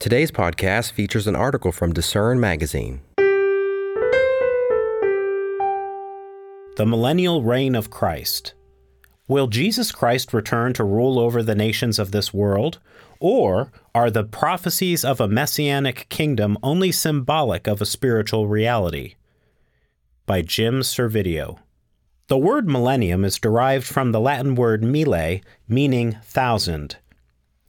Today's podcast features an article from Discern Magazine. The Millennial Reign of Christ. Will Jesus Christ return to rule over the nations of this world? Or are the prophecies of a messianic kingdom only symbolic of a spiritual reality? By Jim Servidio. The word millennium is derived from the Latin word mille, meaning thousand.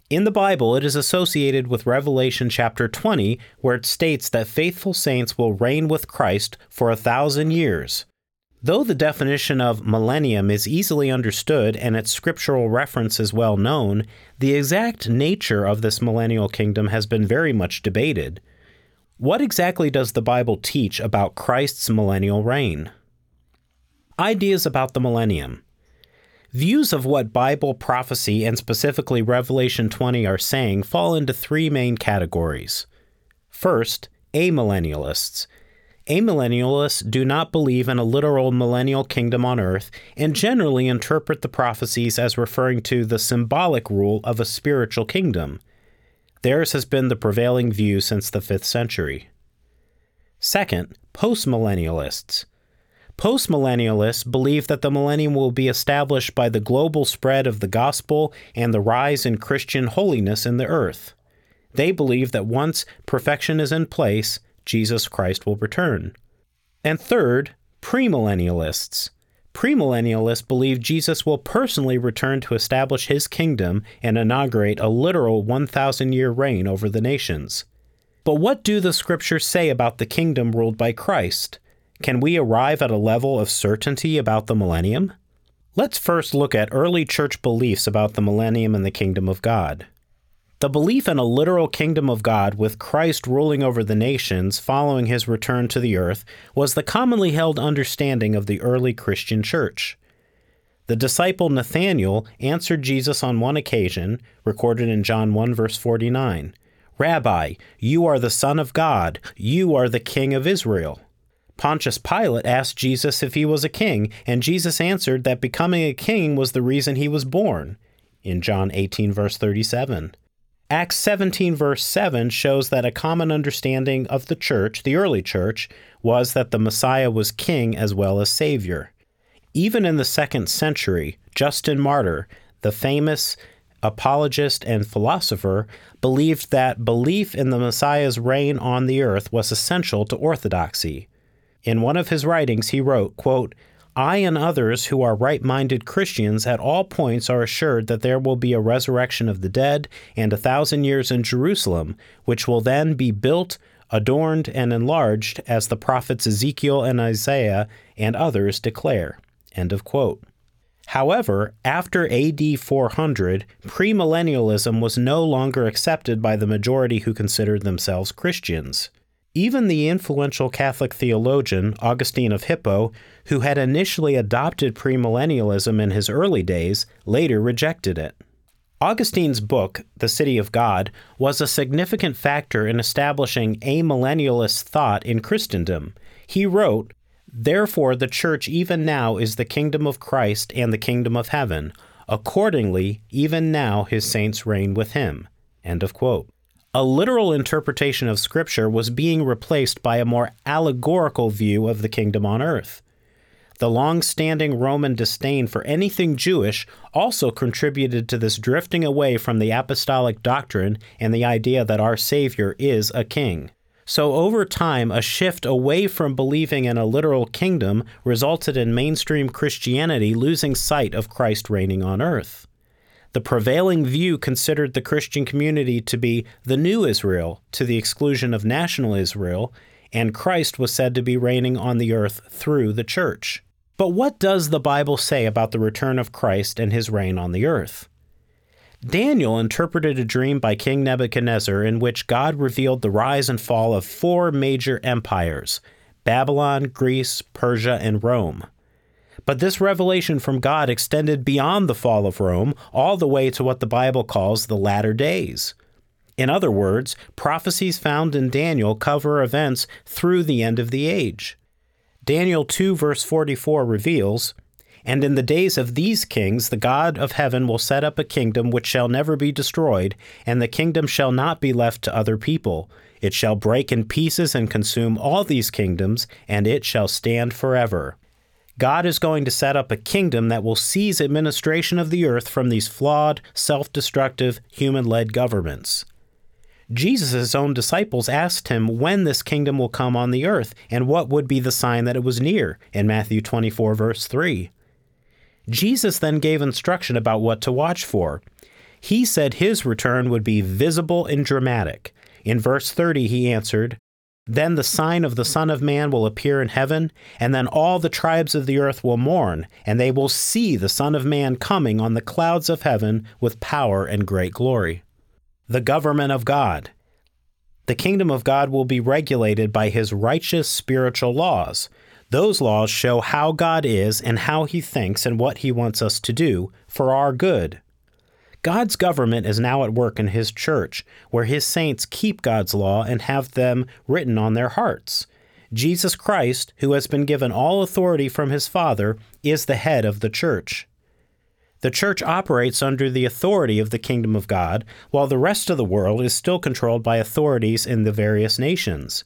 In the Bible, it is associated with Revelation chapter 20, where it states that faithful saints will reign with Christ for a thousand years. Though the definition of millennium is easily understood and its scriptural reference is well known, the exact nature of this millennial kingdom has been very much debated. What exactly does the Bible teach about Christ's millennial reign? Ideas about the millennium. Views of what Bible prophecy and specifically Revelation 20 are saying fall into three main categories. First, amillennialists Amillennialists do not believe in a literal millennial kingdom on earth and generally interpret the prophecies as referring to the symbolic rule of a spiritual kingdom. Theirs has been the prevailing view since the 5th century. Second, postmillennialists. Postmillennialists believe that the millennium will be established by the global spread of the gospel and the rise in Christian holiness in the earth. They believe that once perfection is in place, Jesus Christ will return. And third, premillennialists. Premillennialists believe Jesus will personally return to establish his kingdom and inaugurate a literal 1,000 year reign over the nations. But what do the scriptures say about the kingdom ruled by Christ? Can we arrive at a level of certainty about the millennium? Let's first look at early church beliefs about the millennium and the kingdom of God. The belief in a literal kingdom of God with Christ ruling over the nations following his return to the earth was the commonly held understanding of the early Christian church. The disciple Nathanael answered Jesus on one occasion, recorded in John 1 verse 49, Rabbi, you are the Son of God, you are the King of Israel. Pontius Pilate asked Jesus if he was a king, and Jesus answered that becoming a king was the reason he was born, in John 18 verse 37. Acts 17, verse 7 shows that a common understanding of the church, the early church, was that the Messiah was king as well as savior. Even in the second century, Justin Martyr, the famous apologist and philosopher, believed that belief in the Messiah's reign on the earth was essential to orthodoxy. In one of his writings, he wrote, quote, I and others who are right minded Christians at all points are assured that there will be a resurrection of the dead and a thousand years in Jerusalem, which will then be built, adorned, and enlarged, as the prophets Ezekiel and Isaiah and others declare. End of quote. However, after AD 400, premillennialism was no longer accepted by the majority who considered themselves Christians. Even the influential Catholic theologian, Augustine of Hippo, who had initially adopted premillennialism in his early days, later rejected it. Augustine's book, The City of God, was a significant factor in establishing amillennialist thought in Christendom. He wrote, Therefore, the Church even now is the kingdom of Christ and the kingdom of heaven. Accordingly, even now his saints reign with him. End of quote. A literal interpretation of Scripture was being replaced by a more allegorical view of the kingdom on earth. The long standing Roman disdain for anything Jewish also contributed to this drifting away from the apostolic doctrine and the idea that our Savior is a king. So, over time, a shift away from believing in a literal kingdom resulted in mainstream Christianity losing sight of Christ reigning on earth. The prevailing view considered the Christian community to be the new Israel to the exclusion of national Israel, and Christ was said to be reigning on the earth through the church. But what does the Bible say about the return of Christ and his reign on the earth? Daniel interpreted a dream by King Nebuchadnezzar in which God revealed the rise and fall of four major empires Babylon, Greece, Persia, and Rome. But this revelation from God extended beyond the fall of Rome, all the way to what the Bible calls the latter days. In other words, prophecies found in Daniel cover events through the end of the age. Daniel 2, verse 44 reveals, And in the days of these kings, the God of heaven will set up a kingdom which shall never be destroyed, and the kingdom shall not be left to other people. It shall break in pieces and consume all these kingdoms, and it shall stand forever. God is going to set up a kingdom that will seize administration of the earth from these flawed, self destructive, human led governments. Jesus' own disciples asked him when this kingdom will come on the earth and what would be the sign that it was near in Matthew 24, verse 3. Jesus then gave instruction about what to watch for. He said his return would be visible and dramatic. In verse 30, he answered, Then the sign of the Son of Man will appear in heaven, and then all the tribes of the earth will mourn, and they will see the Son of Man coming on the clouds of heaven with power and great glory the government of God. The kingdom of God will be regulated by his righteous spiritual laws. Those laws show how God is and how he thinks and what he wants us to do for our good. God's government is now at work in his church, where his saints keep God's law and have them written on their hearts. Jesus Christ, who has been given all authority from his Father, is the head of the church. The church operates under the authority of the kingdom of God, while the rest of the world is still controlled by authorities in the various nations.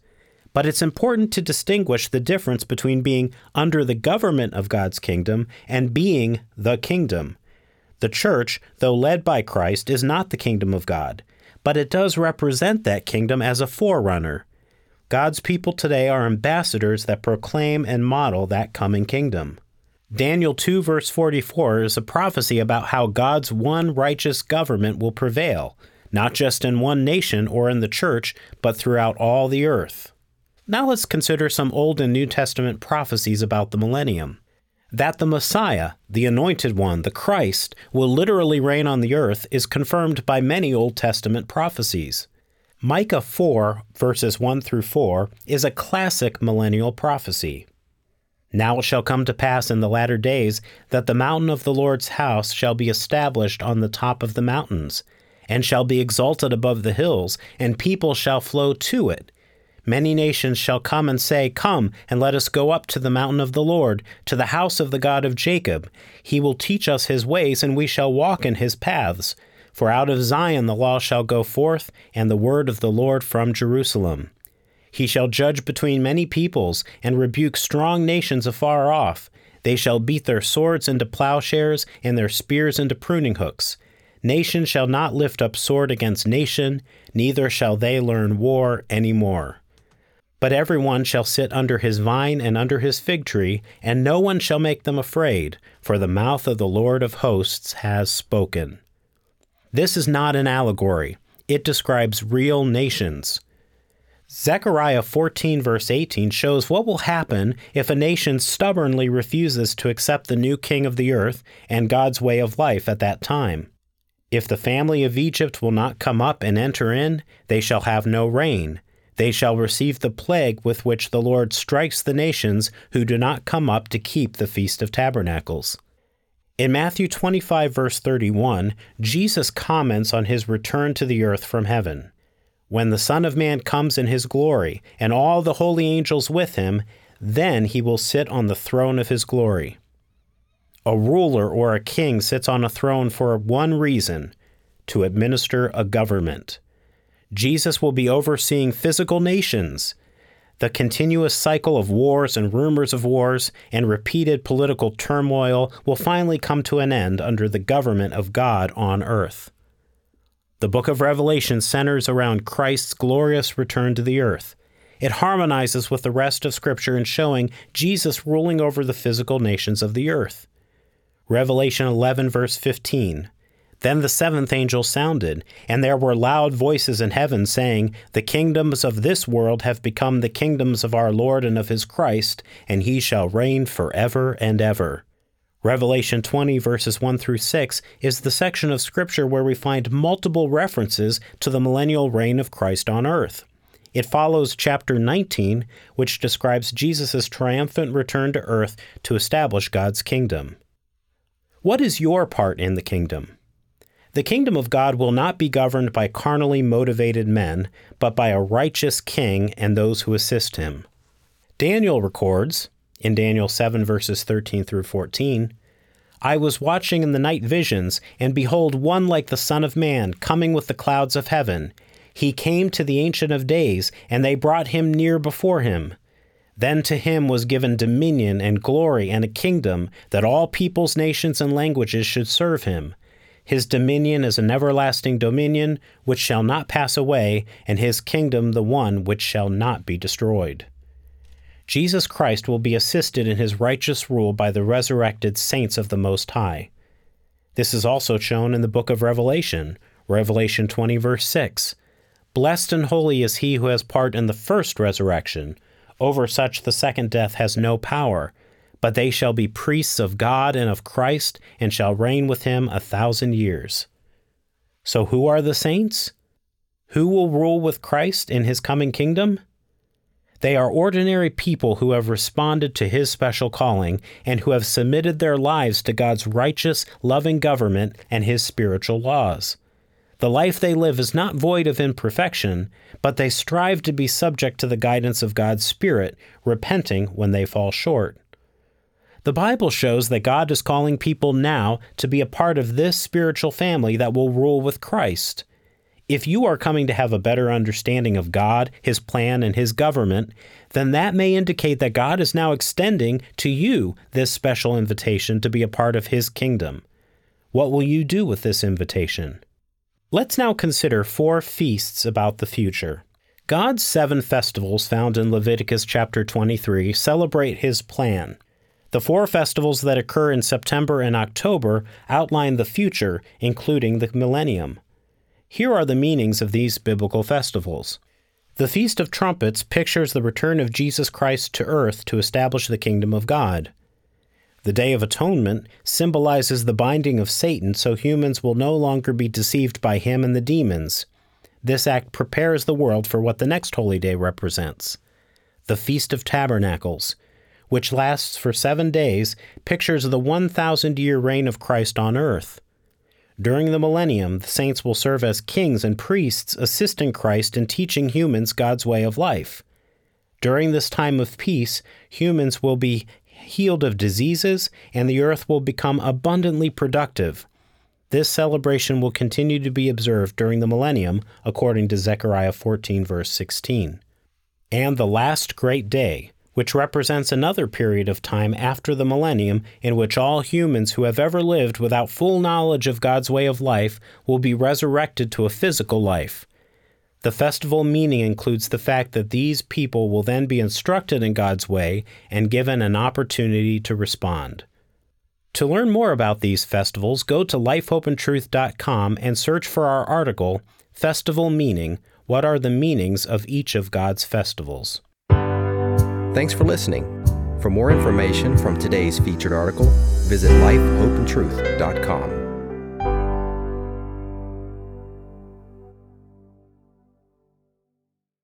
But it's important to distinguish the difference between being under the government of God's kingdom and being the kingdom. The church, though led by Christ, is not the kingdom of God, but it does represent that kingdom as a forerunner. God's people today are ambassadors that proclaim and model that coming kingdom. Daniel 2, verse 44 is a prophecy about how God's one righteous government will prevail, not just in one nation or in the church, but throughout all the earth. Now let's consider some Old and New Testament prophecies about the millennium. That the Messiah, the Anointed One, the Christ, will literally reign on the earth is confirmed by many Old Testament prophecies. Micah 4, verses 1 through 4, is a classic millennial prophecy. Now it shall come to pass in the latter days that the mountain of the Lord's house shall be established on the top of the mountains, and shall be exalted above the hills, and people shall flow to it. Many nations shall come and say, Come, and let us go up to the mountain of the Lord, to the house of the God of Jacob. He will teach us his ways, and we shall walk in his paths. For out of Zion the law shall go forth, and the word of the Lord from Jerusalem. He shall judge between many peoples, and rebuke strong nations afar off. They shall beat their swords into plowshares, and their spears into pruning hooks. Nation shall not lift up sword against nation, neither shall they learn war any more. But every one shall sit under his vine and under his fig tree, and no one shall make them afraid, for the mouth of the Lord of hosts has spoken. This is not an allegory, it describes real nations. Zechariah 14, verse 18, shows what will happen if a nation stubbornly refuses to accept the new king of the earth and God's way of life at that time. If the family of Egypt will not come up and enter in, they shall have no rain. They shall receive the plague with which the Lord strikes the nations who do not come up to keep the Feast of Tabernacles. In Matthew 25, verse 31, Jesus comments on his return to the earth from heaven. When the Son of Man comes in his glory, and all the holy angels with him, then he will sit on the throne of his glory. A ruler or a king sits on a throne for one reason to administer a government. Jesus will be overseeing physical nations. The continuous cycle of wars and rumors of wars and repeated political turmoil will finally come to an end under the government of God on earth. The book of Revelation centers around Christ's glorious return to the earth. It harmonizes with the rest of Scripture in showing Jesus ruling over the physical nations of the earth. Revelation 11, verse 15. Then the seventh angel sounded, and there were loud voices in heaven saying, The kingdoms of this world have become the kingdoms of our Lord and of his Christ, and he shall reign forever and ever. Revelation 20, verses 1 through 6, is the section of Scripture where we find multiple references to the millennial reign of Christ on earth. It follows chapter 19, which describes Jesus' triumphant return to earth to establish God's kingdom. What is your part in the kingdom? The kingdom of God will not be governed by carnally motivated men, but by a righteous king and those who assist him. Daniel records, in Daniel 7, verses 13 through 14, I was watching in the night visions, and behold, one like the Son of Man, coming with the clouds of heaven. He came to the Ancient of Days, and they brought him near before him. Then to him was given dominion and glory and a kingdom, that all peoples, nations, and languages should serve him. His dominion is an everlasting dominion which shall not pass away, and his kingdom the one which shall not be destroyed. Jesus Christ will be assisted in his righteous rule by the resurrected saints of the Most High. This is also shown in the book of Revelation, Revelation 20, verse 6. Blessed and holy is he who has part in the first resurrection. Over such the second death has no power, but they shall be priests of God and of Christ, and shall reign with him a thousand years. So, who are the saints? Who will rule with Christ in his coming kingdom? They are ordinary people who have responded to His special calling and who have submitted their lives to God's righteous, loving government and His spiritual laws. The life they live is not void of imperfection, but they strive to be subject to the guidance of God's Spirit, repenting when they fall short. The Bible shows that God is calling people now to be a part of this spiritual family that will rule with Christ. If you are coming to have a better understanding of God, His plan, and His government, then that may indicate that God is now extending to you this special invitation to be a part of His kingdom. What will you do with this invitation? Let's now consider four feasts about the future. God's seven festivals found in Leviticus chapter 23 celebrate His plan. The four festivals that occur in September and October outline the future, including the millennium. Here are the meanings of these biblical festivals. The Feast of Trumpets pictures the return of Jesus Christ to earth to establish the kingdom of God. The Day of Atonement symbolizes the binding of Satan so humans will no longer be deceived by him and the demons. This act prepares the world for what the next holy day represents. The Feast of Tabernacles, which lasts for seven days, pictures the 1,000 year reign of Christ on earth. During the millennium, the saints will serve as kings and priests, assisting Christ in teaching humans God's way of life. During this time of peace, humans will be healed of diseases, and the earth will become abundantly productive. This celebration will continue to be observed during the millennium, according to Zechariah 14, verse 16. And the last great day, which represents another period of time after the millennium in which all humans who have ever lived without full knowledge of God's way of life will be resurrected to a physical life. The festival meaning includes the fact that these people will then be instructed in God's way and given an opportunity to respond. To learn more about these festivals, go to lifehopeandtruth.com and search for our article, Festival Meaning What are the Meanings of Each of God's Festivals? Thanks for listening. For more information from today's featured article, visit lifehopeandtruth.com.